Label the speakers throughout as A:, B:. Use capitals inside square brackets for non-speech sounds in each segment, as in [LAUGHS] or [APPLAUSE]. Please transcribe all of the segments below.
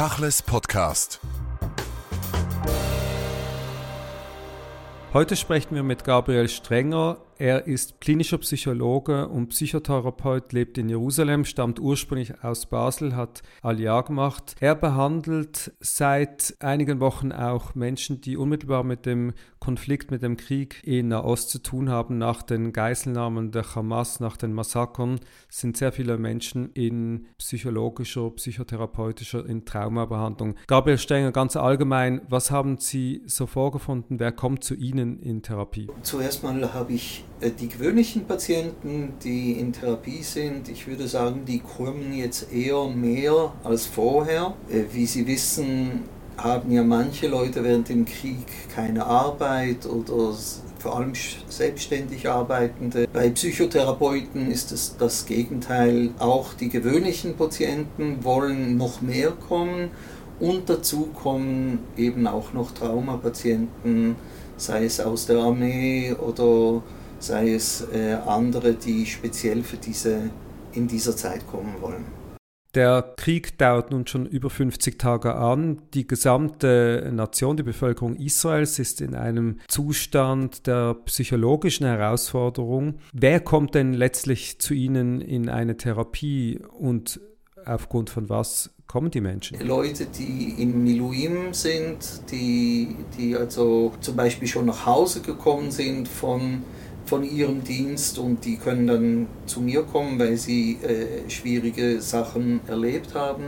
A: Tachles Podcast.
B: Heute sprechen wir mit Gabriel Strenger. Er ist klinischer Psychologe und Psychotherapeut, lebt in Jerusalem, stammt ursprünglich aus Basel, hat Aliyah gemacht. Er behandelt seit einigen Wochen auch Menschen, die unmittelbar mit dem Konflikt, mit dem Krieg in Nahost zu tun haben. Nach den Geiselnahmen der Hamas, nach den Massakern sind sehr viele Menschen in psychologischer, psychotherapeutischer, in Traumabehandlung. Gabriel Strenger, ganz allgemein, was haben Sie so vorgefunden? Wer kommt zu Ihnen in Therapie?
C: Zuerst mal habe ich die gewöhnlichen Patienten, die in Therapie sind, ich würde sagen, die kommen jetzt eher mehr als vorher. Äh, wie Sie wissen, haben ja manche Leute während dem Krieg keine Arbeit oder vor allem selbstständig Arbeitende. Bei Psychotherapeuten ist es das Gegenteil. Auch die gewöhnlichen Patienten wollen noch mehr kommen und dazu kommen eben auch noch Traumapatienten, sei es aus der Armee oder sei es äh, andere, die speziell für diese in dieser Zeit kommen wollen.
B: Der Krieg dauert nun schon über 50 Tage an. Die gesamte Nation, die Bevölkerung Israels ist in einem Zustand der psychologischen Herausforderung. Wer kommt denn letztlich zu Ihnen in eine Therapie und aufgrund von was kommen die Menschen?
C: Leute, die in Miluim sind, die, die also zum Beispiel schon nach Hause gekommen sind von von ihrem Dienst und die können dann zu mir kommen, weil sie äh, schwierige Sachen erlebt haben.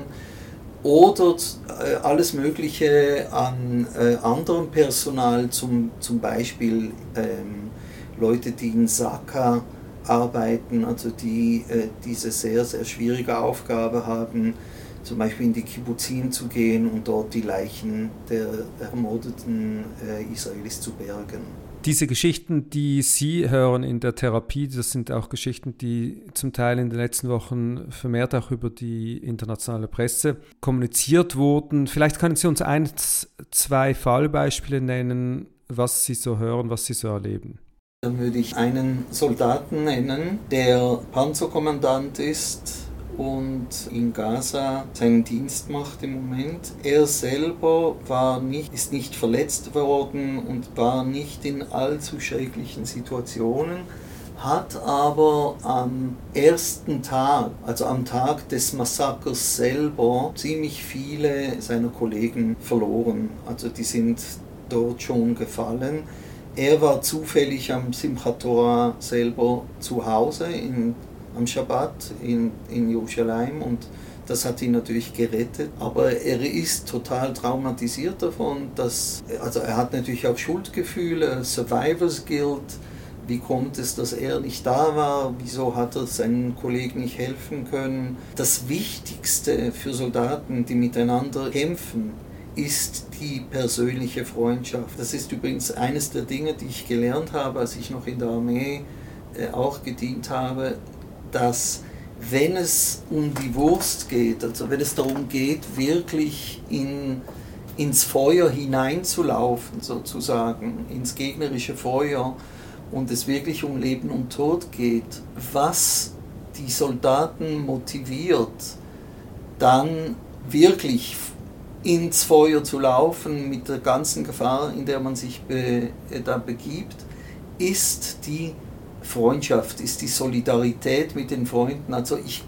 C: Oder äh, alles Mögliche an äh, anderem Personal, zum, zum Beispiel ähm, Leute, die in Saka arbeiten, also die äh, diese sehr, sehr schwierige Aufgabe haben, zum Beispiel in die Kibbuzim zu gehen und dort die Leichen der ermordeten äh, Israelis zu bergen.
B: Diese Geschichten, die Sie hören in der Therapie, das sind auch Geschichten, die zum Teil in den letzten Wochen vermehrt auch über die internationale Presse kommuniziert wurden. Vielleicht können Sie uns ein, zwei Fallbeispiele nennen, was Sie so hören, was Sie so erleben.
C: Dann würde ich einen Soldaten nennen, der Panzerkommandant ist und in Gaza seinen Dienst macht im Moment. Er selber war nicht, ist nicht verletzt worden und war nicht in allzu schrecklichen Situationen, hat aber am ersten Tag, also am Tag des Massakers selber, ziemlich viele seiner Kollegen verloren. Also die sind dort schon gefallen. Er war zufällig am Simchat Torah selber zu Hause in am Schabbat in, in Jerusalem und das hat ihn natürlich gerettet, aber er ist total traumatisiert davon, dass, also er hat natürlich auch Schuldgefühle, Survivors Guilt, wie kommt es, dass er nicht da war? Wieso hat er seinen Kollegen nicht helfen können? Das Wichtigste für Soldaten, die miteinander kämpfen, ist die persönliche Freundschaft. Das ist übrigens eines der Dinge, die ich gelernt habe, als ich noch in der Armee äh, auch gedient habe dass wenn es um die Wurst geht, also wenn es darum geht, wirklich in, ins Feuer hineinzulaufen, sozusagen, ins gegnerische Feuer und es wirklich um Leben und Tod geht, was die Soldaten motiviert, dann wirklich ins Feuer zu laufen mit der ganzen Gefahr, in der man sich be, äh, da begibt, ist die Freundschaft, ist die Solidarität mit den Freunden. Also ich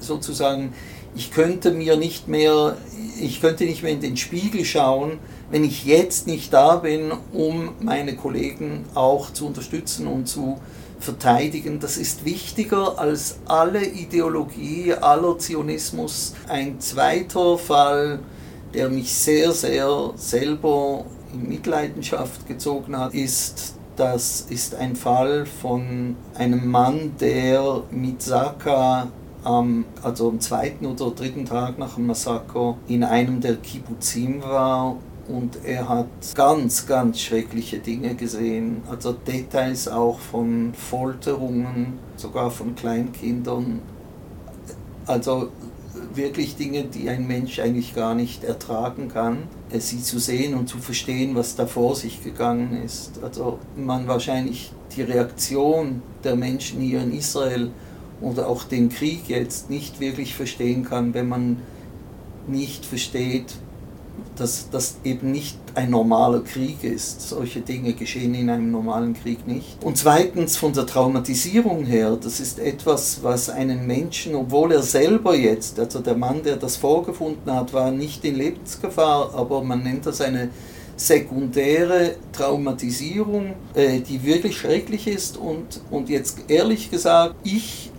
C: sozusagen, ich könnte mir nicht mehr, ich könnte nicht mehr in den Spiegel schauen, wenn ich jetzt nicht da bin, um meine Kollegen auch zu unterstützen und zu verteidigen. Das ist wichtiger als alle Ideologie, aller Zionismus. Ein zweiter Fall, der mich sehr, sehr selber in Mitleidenschaft gezogen hat, ist das ist ein Fall von einem Mann, der mit Saka am, also am zweiten oder dritten Tag nach dem Massaker in einem der Kibbuzim war und er hat ganz, ganz schreckliche Dinge gesehen. Also Details auch von Folterungen, sogar von Kleinkindern. Also wirklich Dinge, die ein Mensch eigentlich gar nicht ertragen kann, sie zu sehen und zu verstehen, was da vor sich gegangen ist. Also man wahrscheinlich die Reaktion der Menschen hier in Israel oder auch den Krieg jetzt nicht wirklich verstehen kann, wenn man nicht versteht, dass das eben nicht ein normaler Krieg ist. Solche Dinge geschehen in einem normalen Krieg nicht. Und zweitens von der Traumatisierung her, das ist etwas, was einen Menschen, obwohl er selber jetzt, also der Mann, der das vorgefunden hat, war nicht in Lebensgefahr, aber man nennt das eine sekundäre Traumatisierung, äh, die wirklich schrecklich ist. Und, und jetzt ehrlich gesagt, ich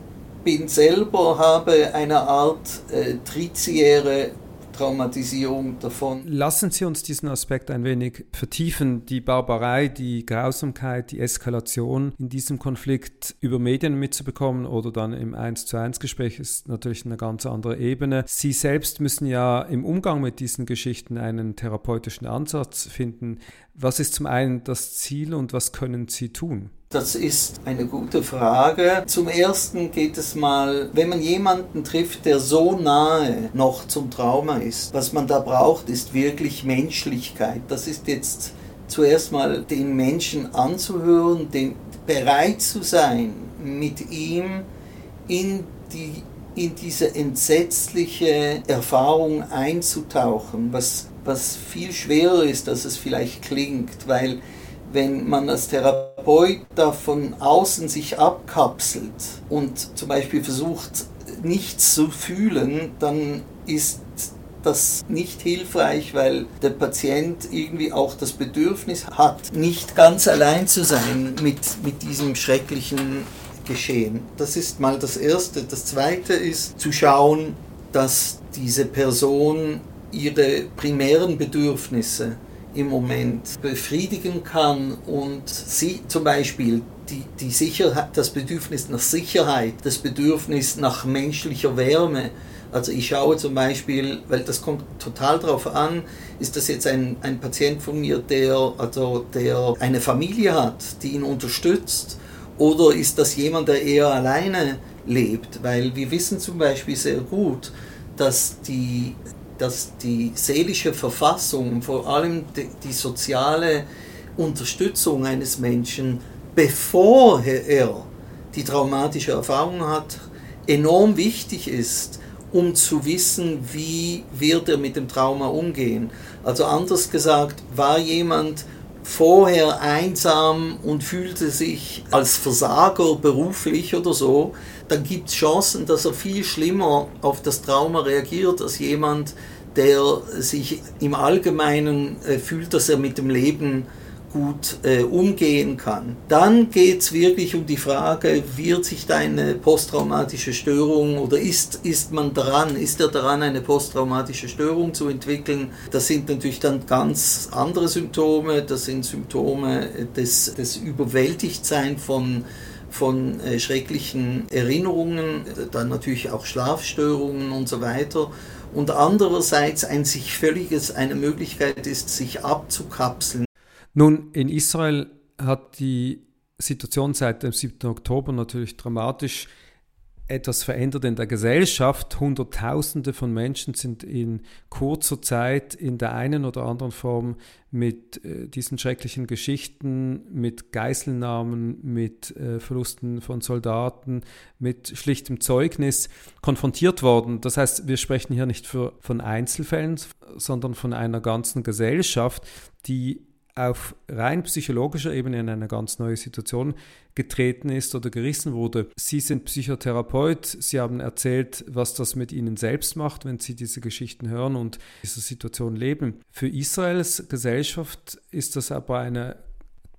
C: bin selber, habe eine Art äh, triziäre Traumatisierung davon.
B: Lassen Sie uns diesen Aspekt ein wenig vertiefen. Die Barbarei, die Grausamkeit, die Eskalation in diesem Konflikt über Medien mitzubekommen oder dann im 1 zu 1 Gespräch ist natürlich eine ganz andere Ebene. Sie selbst müssen ja im Umgang mit diesen Geschichten einen therapeutischen Ansatz finden. Was ist zum einen das Ziel und was können Sie tun?
C: Das ist eine gute Frage. Zum Ersten geht es mal, wenn man jemanden trifft, der so nahe noch zum Trauma ist, was man da braucht, ist wirklich Menschlichkeit. Das ist jetzt zuerst mal den Menschen anzuhören, den, bereit zu sein, mit ihm in die in diese entsetzliche Erfahrung einzutauchen, was, was viel schwerer ist, als es vielleicht klingt, weil wenn man als Therapeut da von außen sich abkapselt und zum Beispiel versucht, nichts zu fühlen, dann ist das nicht hilfreich, weil der Patient irgendwie auch das Bedürfnis hat, nicht ganz allein zu sein mit, mit diesem schrecklichen Geschehen. Das ist mal das Erste. Das Zweite ist zu schauen, dass diese Person ihre primären Bedürfnisse im Moment befriedigen kann und sie zum Beispiel die, die Sicherheit, das Bedürfnis nach Sicherheit, das Bedürfnis nach menschlicher Wärme. Also ich schaue zum Beispiel, weil das kommt total darauf an, ist das jetzt ein, ein Patient von mir, der, also der eine Familie hat, die ihn unterstützt, oder ist das jemand, der eher alleine lebt? Weil wir wissen zum Beispiel sehr gut, dass die dass die seelische Verfassung, vor allem die, die soziale Unterstützung eines Menschen, bevor er die traumatische Erfahrung hat, enorm wichtig ist, um zu wissen, wie wird er mit dem Trauma umgehen. Also anders gesagt, war jemand vorher einsam und fühlte sich als Versager beruflich oder so, dann gibt es Chancen, dass er viel schlimmer auf das Trauma reagiert als jemand, der sich im Allgemeinen äh, fühlt, dass er mit dem Leben gut äh, umgehen kann. Dann geht es wirklich um die Frage, wird sich da eine posttraumatische Störung oder ist, ist man daran, ist er daran, eine posttraumatische Störung zu entwickeln? Das sind natürlich dann ganz andere Symptome, das sind Symptome des, des Überwältigtsein von von äh, schrecklichen Erinnerungen, dann natürlich auch Schlafstörungen und so weiter. Und andererseits ein sich völliges, eine Möglichkeit ist, sich abzukapseln.
B: Nun, in Israel hat die Situation seit dem 7. Oktober natürlich dramatisch etwas verändert in der Gesellschaft. Hunderttausende von Menschen sind in kurzer Zeit in der einen oder anderen Form mit äh, diesen schrecklichen Geschichten, mit Geiselnahmen, mit äh, Verlusten von Soldaten, mit schlichtem Zeugnis konfrontiert worden. Das heißt, wir sprechen hier nicht für, von Einzelfällen, sondern von einer ganzen Gesellschaft, die auf rein psychologischer Ebene in eine ganz neue Situation getreten ist oder gerissen wurde. Sie sind Psychotherapeut, Sie haben erzählt, was das mit Ihnen selbst macht, wenn Sie diese Geschichten hören und diese Situation leben. Für Israels Gesellschaft ist das aber eine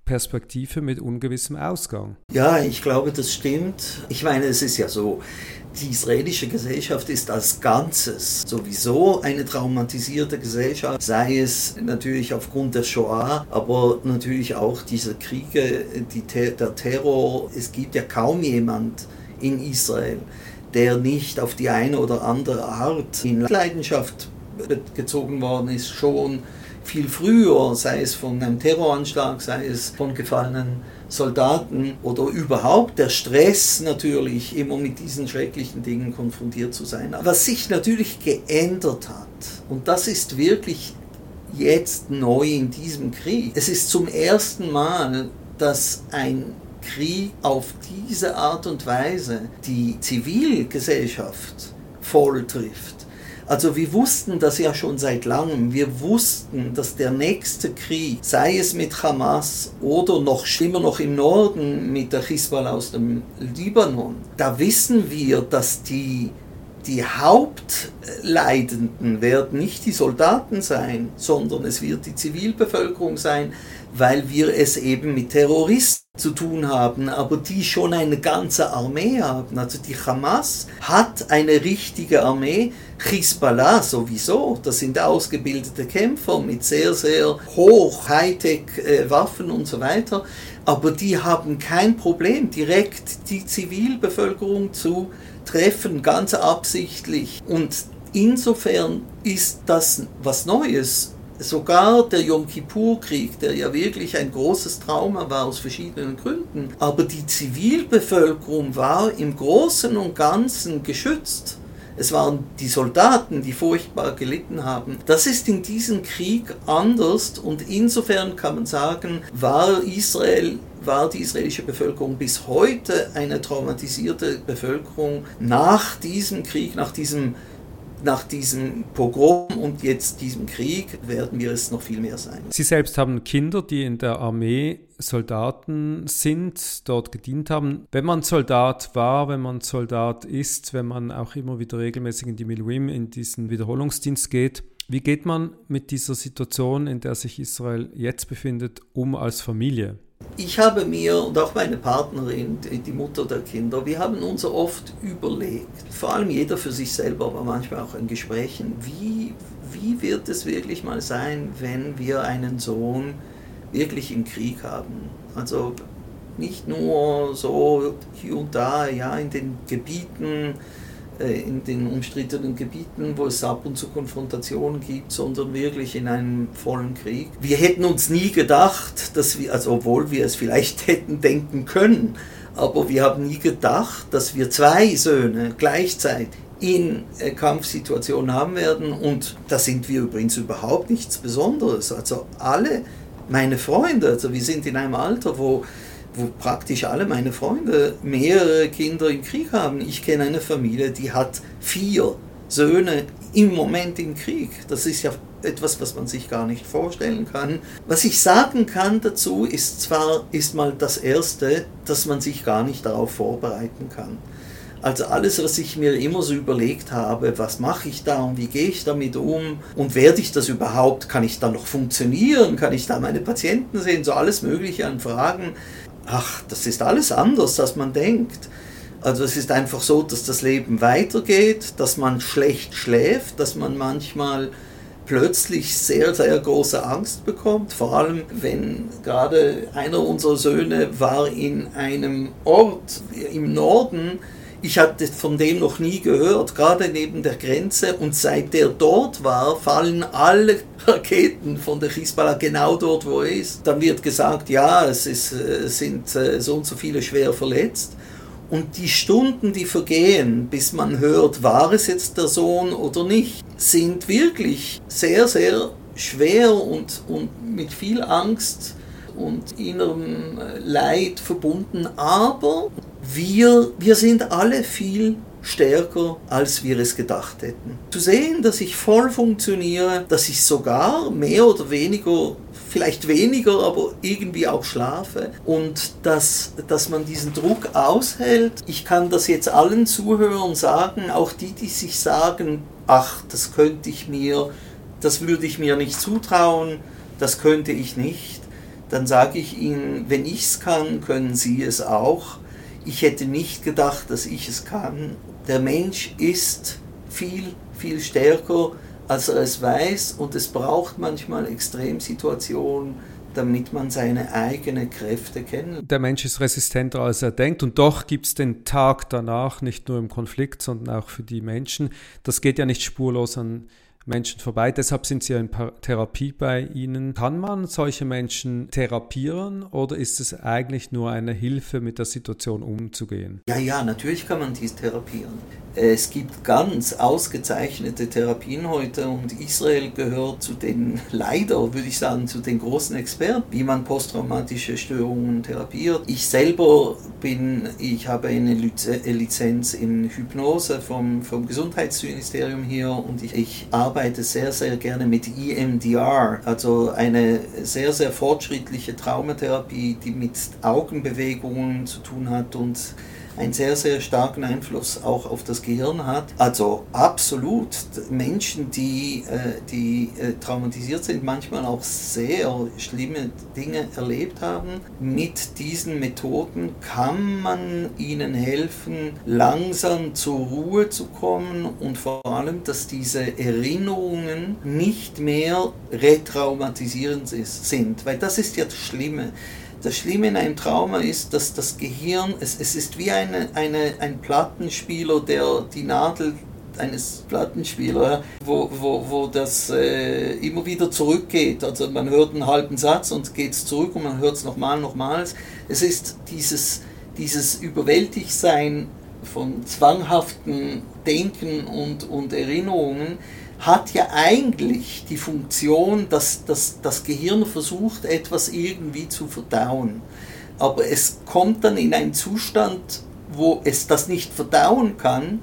B: Perspektive mit ungewissem Ausgang.
C: Ja, ich glaube, das stimmt. Ich meine, es ist ja so, die israelische Gesellschaft ist als Ganzes sowieso eine traumatisierte Gesellschaft, sei es natürlich aufgrund der Shoah, aber natürlich auch diese Kriege, die, der Terror. Es gibt ja kaum jemand in Israel, der nicht auf die eine oder andere Art in Leidenschaft gezogen worden ist, schon viel früher, sei es von einem Terroranschlag, sei es von gefallenen Soldaten oder überhaupt der Stress natürlich, immer mit diesen schrecklichen Dingen konfrontiert zu sein. Was sich natürlich geändert hat, und das ist wirklich jetzt neu in diesem Krieg, es ist zum ersten Mal, dass ein Krieg auf diese Art und Weise die Zivilgesellschaft voll trifft. Also wir wussten das ja schon seit langem. Wir wussten, dass der nächste Krieg, sei es mit Hamas oder noch schlimmer noch im Norden mit der Hisbollah aus dem Libanon, da wissen wir, dass die die Hauptleidenden werden nicht die Soldaten sein, sondern es wird die Zivilbevölkerung sein, weil wir es eben mit Terroristen zu tun haben, aber die schon eine ganze Armee haben. Also die Hamas hat eine richtige Armee, Hezbollah sowieso, das sind ausgebildete Kämpfer mit sehr, sehr hoch Hightech-Waffen äh, und so weiter, aber die haben kein Problem, direkt die Zivilbevölkerung zu treffen, ganz absichtlich. Und insofern ist das was Neues. Sogar der Yom Kippur-Krieg, der ja wirklich ein großes Trauma war aus verschiedenen Gründen, aber die Zivilbevölkerung war im Großen und Ganzen geschützt. Es waren die Soldaten, die furchtbar gelitten haben. Das ist in diesem Krieg anders und insofern kann man sagen, war Israel war die israelische Bevölkerung bis heute eine traumatisierte Bevölkerung nach diesem Krieg, nach diesem nach diesem Pogrom und jetzt diesem Krieg werden wir es noch viel mehr sein.
B: Sie selbst haben Kinder, die in der Armee Soldaten sind, dort gedient haben. Wenn man Soldat war, wenn man Soldat ist, wenn man auch immer wieder regelmäßig in die Milwim, in diesen Wiederholungsdienst geht, wie geht man mit dieser Situation, in der sich Israel jetzt befindet, um als Familie?
C: Ich habe mir und auch meine Partnerin, die Mutter der Kinder, wir haben uns oft überlegt, vor allem jeder für sich selber, aber manchmal auch in Gesprächen, wie, wie wird es wirklich mal sein, wenn wir einen Sohn wirklich im Krieg haben? Also nicht nur so hier und da, ja, in den Gebieten, in den umstrittenen Gebieten, wo es ab und zu Konfrontationen gibt, sondern wirklich in einem vollen Krieg. Wir hätten uns nie gedacht, dass wir, also obwohl wir es vielleicht [LAUGHS] hätten denken können, aber wir haben nie gedacht, dass wir zwei Söhne gleichzeitig in äh, Kampfsituationen haben werden und da sind wir übrigens überhaupt nichts Besonderes. Also alle meine Freunde, also wir sind in einem Alter, wo wo praktisch alle meine Freunde mehrere Kinder im Krieg haben. Ich kenne eine Familie, die hat vier Söhne im Moment im Krieg. Das ist ja etwas, was man sich gar nicht vorstellen kann. Was ich sagen kann dazu ist zwar ist mal das erste, dass man sich gar nicht darauf vorbereiten kann. Also alles, was ich mir immer so überlegt habe, was mache ich da und wie gehe ich damit um und werde ich das überhaupt, kann ich da noch funktionieren, kann ich da meine Patienten sehen, so alles Mögliche an Fragen, ach, das ist alles anders, als man denkt. Also es ist einfach so, dass das Leben weitergeht, dass man schlecht schläft, dass man manchmal plötzlich sehr, sehr große Angst bekommt, vor allem wenn gerade einer unserer Söhne war in einem Ort im Norden, ich hatte von dem noch nie gehört, gerade neben der Grenze. Und seit der dort war, fallen alle [LAUGHS] Raketen von der Hisbollah genau dort, wo er ist. Dann wird gesagt, ja, es ist, äh, sind äh, so und so viele schwer verletzt. Und die Stunden, die vergehen, bis man hört, war es jetzt der Sohn oder nicht, sind wirklich sehr, sehr schwer und, und mit viel Angst und innerem äh, Leid verbunden. Aber wir, wir sind alle viel stärker, als wir es gedacht hätten. Zu sehen, dass ich voll funktioniere, dass ich sogar mehr oder weniger, vielleicht weniger, aber irgendwie auch schlafe und dass, dass man diesen Druck aushält. Ich kann das jetzt allen Zuhörern sagen, auch die, die sich sagen, ach, das könnte ich mir, das würde ich mir nicht zutrauen, das könnte ich nicht. Dann sage ich Ihnen, wenn ich es kann, können Sie es auch ich hätte nicht gedacht, dass ich es kann. Der Mensch ist viel, viel stärker, als er es weiß und es braucht manchmal Extremsituationen, damit man seine eigenen Kräfte kennt.
B: Der Mensch ist resistenter, als er denkt und doch gibt es den Tag danach, nicht nur im Konflikt, sondern auch für die Menschen. Das geht ja nicht spurlos an Menschen vorbei. Deshalb sind sie ja in Therapie bei Ihnen. Kann man solche Menschen therapieren oder ist es eigentlich nur eine Hilfe, mit der Situation umzugehen?
C: Ja, ja, natürlich kann man dies therapieren. Es gibt ganz ausgezeichnete Therapien heute und Israel gehört zu den, leider würde ich sagen, zu den großen Experten, wie man posttraumatische Störungen therapiert. Ich selber bin, ich habe eine Lizenz in Hypnose vom, vom Gesundheitsministerium hier und ich, ich arbeite sehr, sehr gerne mit EMDR, also eine sehr, sehr fortschrittliche Traumatherapie, die mit Augenbewegungen zu tun hat und einen sehr, sehr starken Einfluss auch auf das Gehirn hat. Also absolut Menschen, die, äh, die äh, traumatisiert sind, manchmal auch sehr schlimme Dinge erlebt haben. Mit diesen Methoden kann man ihnen helfen, langsam zur Ruhe zu kommen und vor allem, dass diese Erinnerungen nicht mehr retraumatisierend sind. Weil das ist ja das Schlimme. Das Schlimme in einem Trauma ist, dass das Gehirn, es, es ist wie eine, eine, ein Plattenspieler, der die Nadel eines Plattenspielers, wo, wo, wo das äh, immer wieder zurückgeht. Also man hört einen halben Satz und geht es zurück und man hört es nochmal, nochmals. Es ist dieses, dieses Überwältigtsein von zwanghaften Denken und, und Erinnerungen, hat ja eigentlich die Funktion, dass, dass das Gehirn versucht, etwas irgendwie zu verdauen. Aber es kommt dann in einen Zustand, wo es das nicht verdauen kann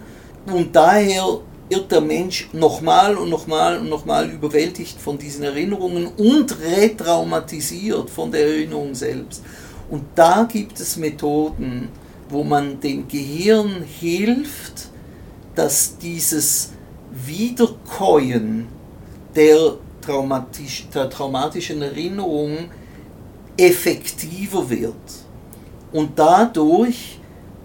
C: und daher wird der Mensch nochmal und nochmal und nochmal überwältigt von diesen Erinnerungen und retraumatisiert von der Erinnerung selbst. Und da gibt es Methoden, wo man dem Gehirn hilft, dass dieses Wiederkäuen der, traumatisch, der traumatischen Erinnerung effektiver wird. Und dadurch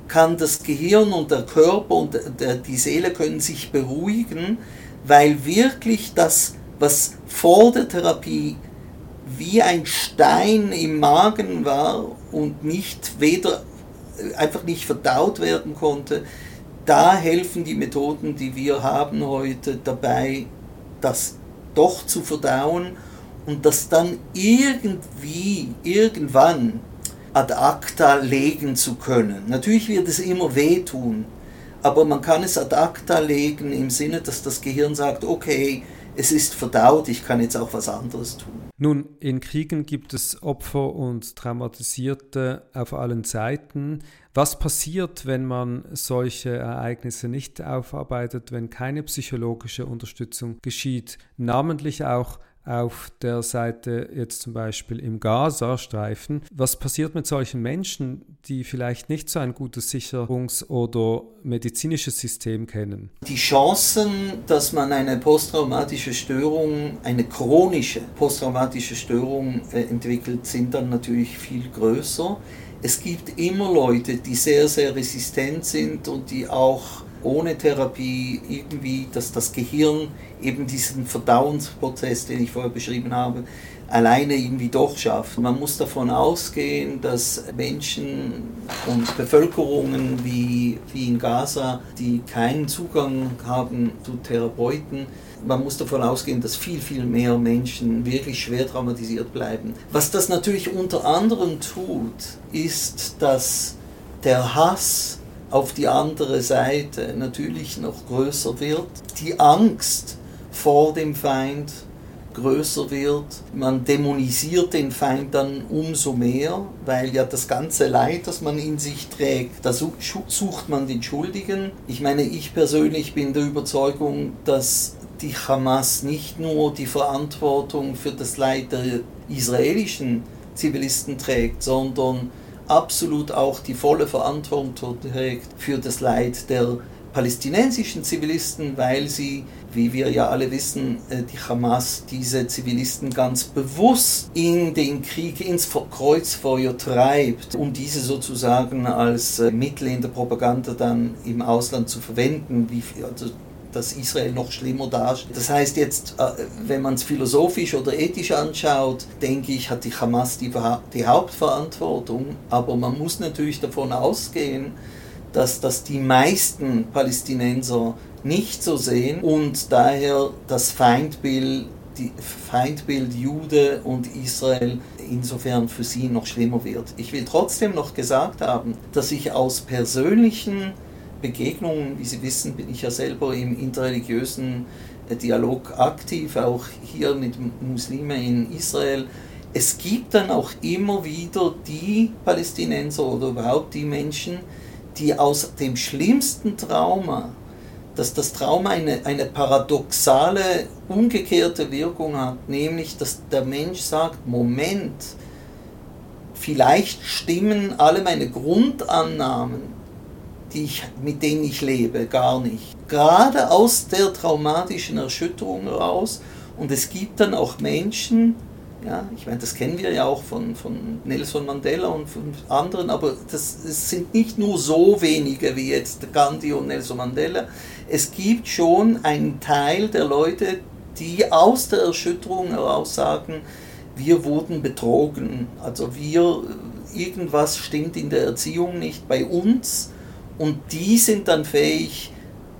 C: kann das Gehirn und der Körper und die Seele können sich beruhigen, weil wirklich das, was vor der Therapie wie ein Stein im Magen war und nicht weder einfach nicht verdaut werden konnte, da helfen die Methoden, die wir haben heute dabei, das doch zu verdauen und das dann irgendwie, irgendwann ad acta legen zu können. Natürlich wird es immer wehtun, aber man kann es ad acta legen im Sinne, dass das Gehirn sagt, okay, es ist verdaut, ich kann jetzt auch was anderes tun.
B: Nun, in Kriegen gibt es Opfer und Traumatisierte auf allen Seiten. Was passiert, wenn man solche Ereignisse nicht aufarbeitet, wenn keine psychologische Unterstützung geschieht, namentlich auch auf der Seite jetzt zum Beispiel im Gaza-Streifen. Was passiert mit solchen Menschen, die vielleicht nicht so ein gutes Sicherungs- oder medizinisches System kennen?
C: Die Chancen, dass man eine posttraumatische Störung, eine chronische posttraumatische Störung äh, entwickelt, sind dann natürlich viel größer. Es gibt immer Leute, die sehr, sehr resistent sind und die auch ohne Therapie irgendwie, dass das Gehirn eben diesen Verdauungsprozess, den ich vorher beschrieben habe, alleine irgendwie doch schafft. Man muss davon ausgehen, dass Menschen und Bevölkerungen wie, wie in Gaza, die keinen Zugang haben zu Therapeuten, man muss davon ausgehen, dass viel, viel mehr Menschen wirklich schwer traumatisiert bleiben. Was das natürlich unter anderem tut, ist, dass der Hass auf die andere Seite natürlich noch größer wird, die Angst vor dem Feind größer wird, man dämonisiert den Feind dann umso mehr, weil ja das ganze Leid, das man in sich trägt, da sucht man den Schuldigen. Ich meine, ich persönlich bin der Überzeugung, dass die Hamas nicht nur die Verantwortung für das Leid der israelischen Zivilisten trägt, sondern absolut auch die volle Verantwortung trägt für das Leid der palästinensischen Zivilisten, weil sie, wie wir ja alle wissen, äh, die Hamas diese Zivilisten ganz bewusst in den Krieg ins Kreuzfeuer treibt, um diese sozusagen als äh, Mittel in der Propaganda dann im Ausland zu verwenden, wie, also dass Israel noch schlimmer dasteht. Das heißt jetzt, äh, wenn man es philosophisch oder ethisch anschaut, denke ich, hat die Hamas die, die Hauptverantwortung, aber man muss natürlich davon ausgehen, dass, dass die meisten Palästinenser nicht so sehen und daher das Feindbild, die Feindbild Jude und Israel insofern für sie noch schlimmer wird. Ich will trotzdem noch gesagt haben, dass ich aus persönlichen Begegnungen, wie Sie wissen, bin ich ja selber im interreligiösen Dialog aktiv, auch hier mit Muslimen in Israel. Es gibt dann auch immer wieder die Palästinenser oder überhaupt die Menschen, die aus dem schlimmsten Trauma, dass das Trauma eine, eine paradoxale, umgekehrte Wirkung hat, nämlich dass der Mensch sagt, Moment, vielleicht stimmen alle meine Grundannahmen, die ich, mit denen ich lebe, gar nicht. Gerade aus der traumatischen Erschütterung heraus. Und es gibt dann auch Menschen, ja, ich meine, das kennen wir ja auch von, von Nelson Mandela und von anderen, aber das, das sind nicht nur so wenige wie jetzt Gandhi und Nelson Mandela. Es gibt schon einen Teil der Leute, die aus der Erschütterung heraus sagen, wir wurden betrogen. Also wir, irgendwas stimmt in der Erziehung nicht bei uns und die sind dann fähig,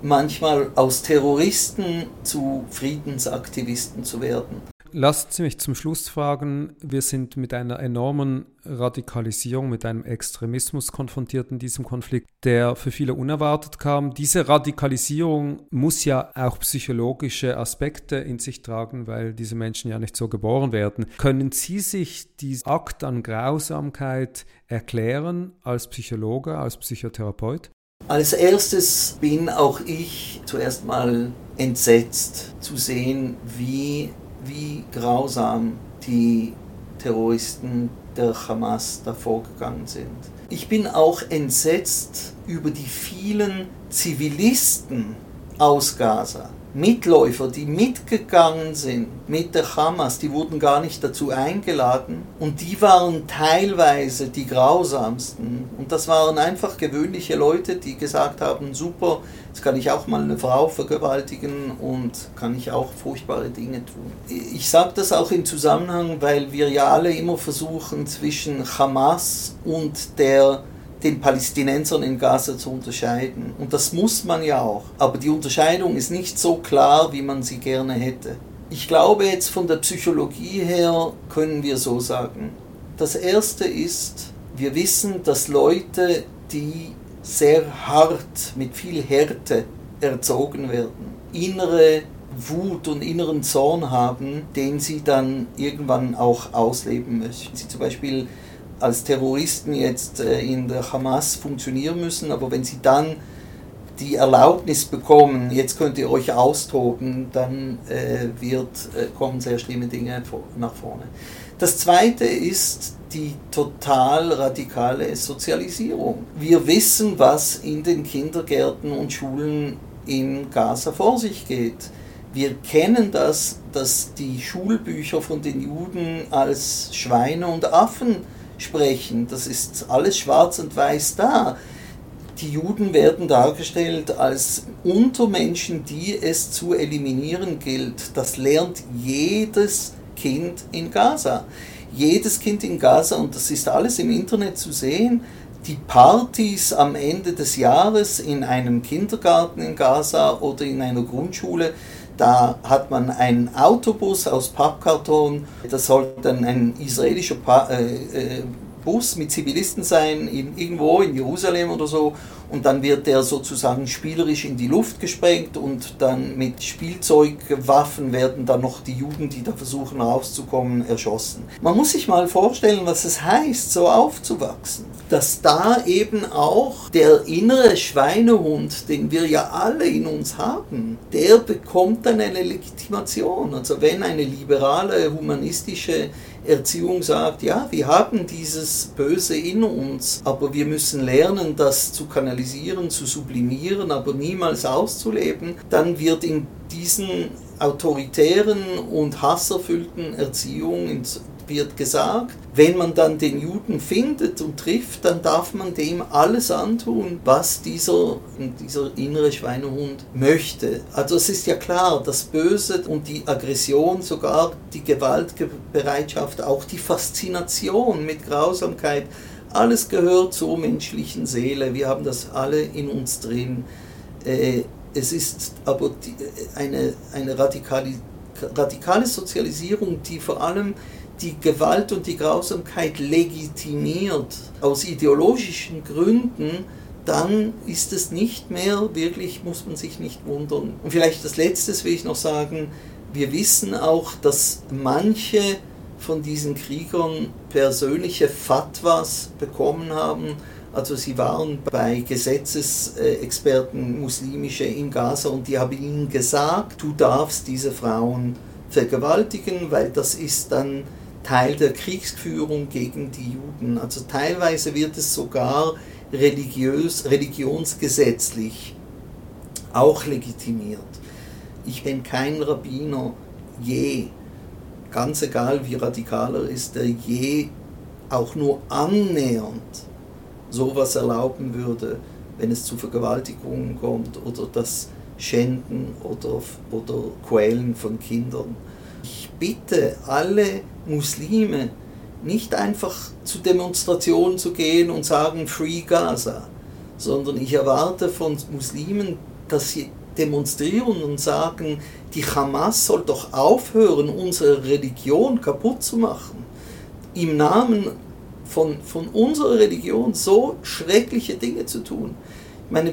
C: manchmal aus Terroristen zu Friedensaktivisten zu werden.
B: Lassen Sie mich zum Schluss fragen, wir sind mit einer enormen Radikalisierung, mit einem Extremismus konfrontiert in diesem Konflikt, der für viele unerwartet kam. Diese Radikalisierung muss ja auch psychologische Aspekte in sich tragen, weil diese Menschen ja nicht so geboren werden. Können Sie sich diesen Akt an Grausamkeit erklären als Psychologe, als Psychotherapeut?
C: Als erstes bin auch ich zuerst mal entsetzt zu sehen, wie wie grausam die Terroristen der Hamas davor gegangen sind. Ich bin auch entsetzt über die vielen Zivilisten aus Gaza, Mitläufer, die mitgegangen sind mit der Hamas, die wurden gar nicht dazu eingeladen und die waren teilweise die grausamsten. Und das waren einfach gewöhnliche Leute, die gesagt haben, super, jetzt kann ich auch mal eine Frau vergewaltigen und kann ich auch furchtbare Dinge tun. Ich sage das auch im Zusammenhang, weil wir ja alle immer versuchen, zwischen Hamas und der den Palästinensern in Gaza zu unterscheiden. Und das muss man ja auch. Aber die Unterscheidung ist nicht so klar, wie man sie gerne hätte. Ich glaube jetzt von der Psychologie her können wir so sagen. Das Erste ist, wir wissen, dass Leute, die sehr hart, mit viel Härte erzogen werden, innere Wut und inneren Zorn haben, den sie dann irgendwann auch ausleben möchten. Sie zum Beispiel als Terroristen jetzt äh, in der Hamas funktionieren müssen, aber wenn sie dann die Erlaubnis bekommen, jetzt könnt ihr euch austoben, dann äh, wird, äh, kommen sehr schlimme Dinge nach vorne. Das Zweite ist die total radikale Sozialisierung. Wir wissen, was in den Kindergärten und Schulen in Gaza vor sich geht. Wir kennen das, dass die Schulbücher von den Juden als Schweine und Affen sprechen. Das ist alles schwarz und weiß da. Die Juden werden dargestellt als Untermenschen, die es zu eliminieren gilt. Das lernt jedes Kind in Gaza. Jedes Kind in Gaza, und das ist alles im Internet zu sehen, die Partys am Ende des Jahres in einem Kindergarten in Gaza oder in einer Grundschule, da hat man einen Autobus aus Pappkarton, das soll dann ein israelischer pa äh, äh, Bus mit Zivilisten sein, in, irgendwo in Jerusalem oder so, und dann wird der sozusagen spielerisch in die Luft gesprengt und dann mit Spielzeugwaffen werden dann noch die Juden, die da versuchen rauszukommen, erschossen. Man muss sich mal vorstellen, was es heißt, so aufzuwachsen. Dass da eben auch der innere Schweinehund, den wir ja alle in uns haben, der bekommt dann eine Legitimation. Also wenn eine liberale, humanistische Erziehung sagt, ja, wir haben dieses Böse in uns, aber wir müssen lernen, das zu kanalisieren, zu sublimieren, aber niemals auszuleben, dann wird in diesen autoritären und hasserfüllten Erziehungen wird gesagt, wenn man dann den Juden findet und trifft, dann darf man dem alles antun, was dieser, dieser innere Schweinehund möchte. Also es ist ja klar, das Böse und die Aggression, sogar die Gewaltbereitschaft, auch die Faszination mit Grausamkeit, alles gehört zur menschlichen Seele. Wir haben das alle in uns drin. Äh, es ist aber die, eine, eine radikale, radikale Sozialisierung, die vor allem die Gewalt und die Grausamkeit legitimiert aus ideologischen Gründen, dann ist es nicht mehr wirklich, muss man sich nicht wundern. Und vielleicht das Letzte will ich noch sagen, wir wissen auch, dass manche von diesen Kriegern persönliche Fatwas bekommen haben. Also sie waren bei Gesetzesexperten muslimische in Gaza und die haben ihnen gesagt, du darfst diese Frauen vergewaltigen, weil das ist dann Teil der Kriegsführung gegen die Juden. Also teilweise wird es sogar religiös, religionsgesetzlich auch legitimiert. Ich bin kein Rabbiner je, ganz egal wie radikal er ist, der je auch nur annähernd sowas erlauben würde, wenn es zu Vergewaltigungen kommt oder das Schänden oder, oder Quälen von Kindern. Ich bitte alle Muslime, nicht einfach zu Demonstrationen zu gehen und sagen Free Gaza, sondern ich erwarte von Muslimen, dass sie demonstrieren und sagen, die Hamas soll doch aufhören, unsere Religion kaputt zu machen. Im Namen von, von unserer Religion so schreckliche Dinge zu tun. Ich meine,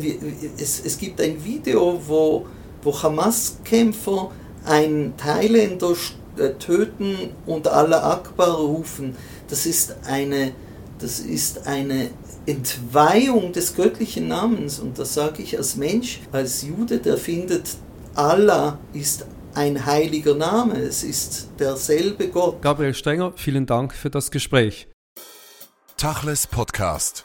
C: es, es gibt ein Video, wo, wo Hamas-Kämpfer einen Thailänder äh, töten und Allah Akbar rufen, das ist eine, das ist eine Entweihung des göttlichen Namens. Und das sage ich als Mensch, als Jude, der findet, Allah ist ein heiliger Name. Es ist derselbe Gott.
B: Gabriel Strenger, vielen Dank für das Gespräch.
A: Tachles Podcast.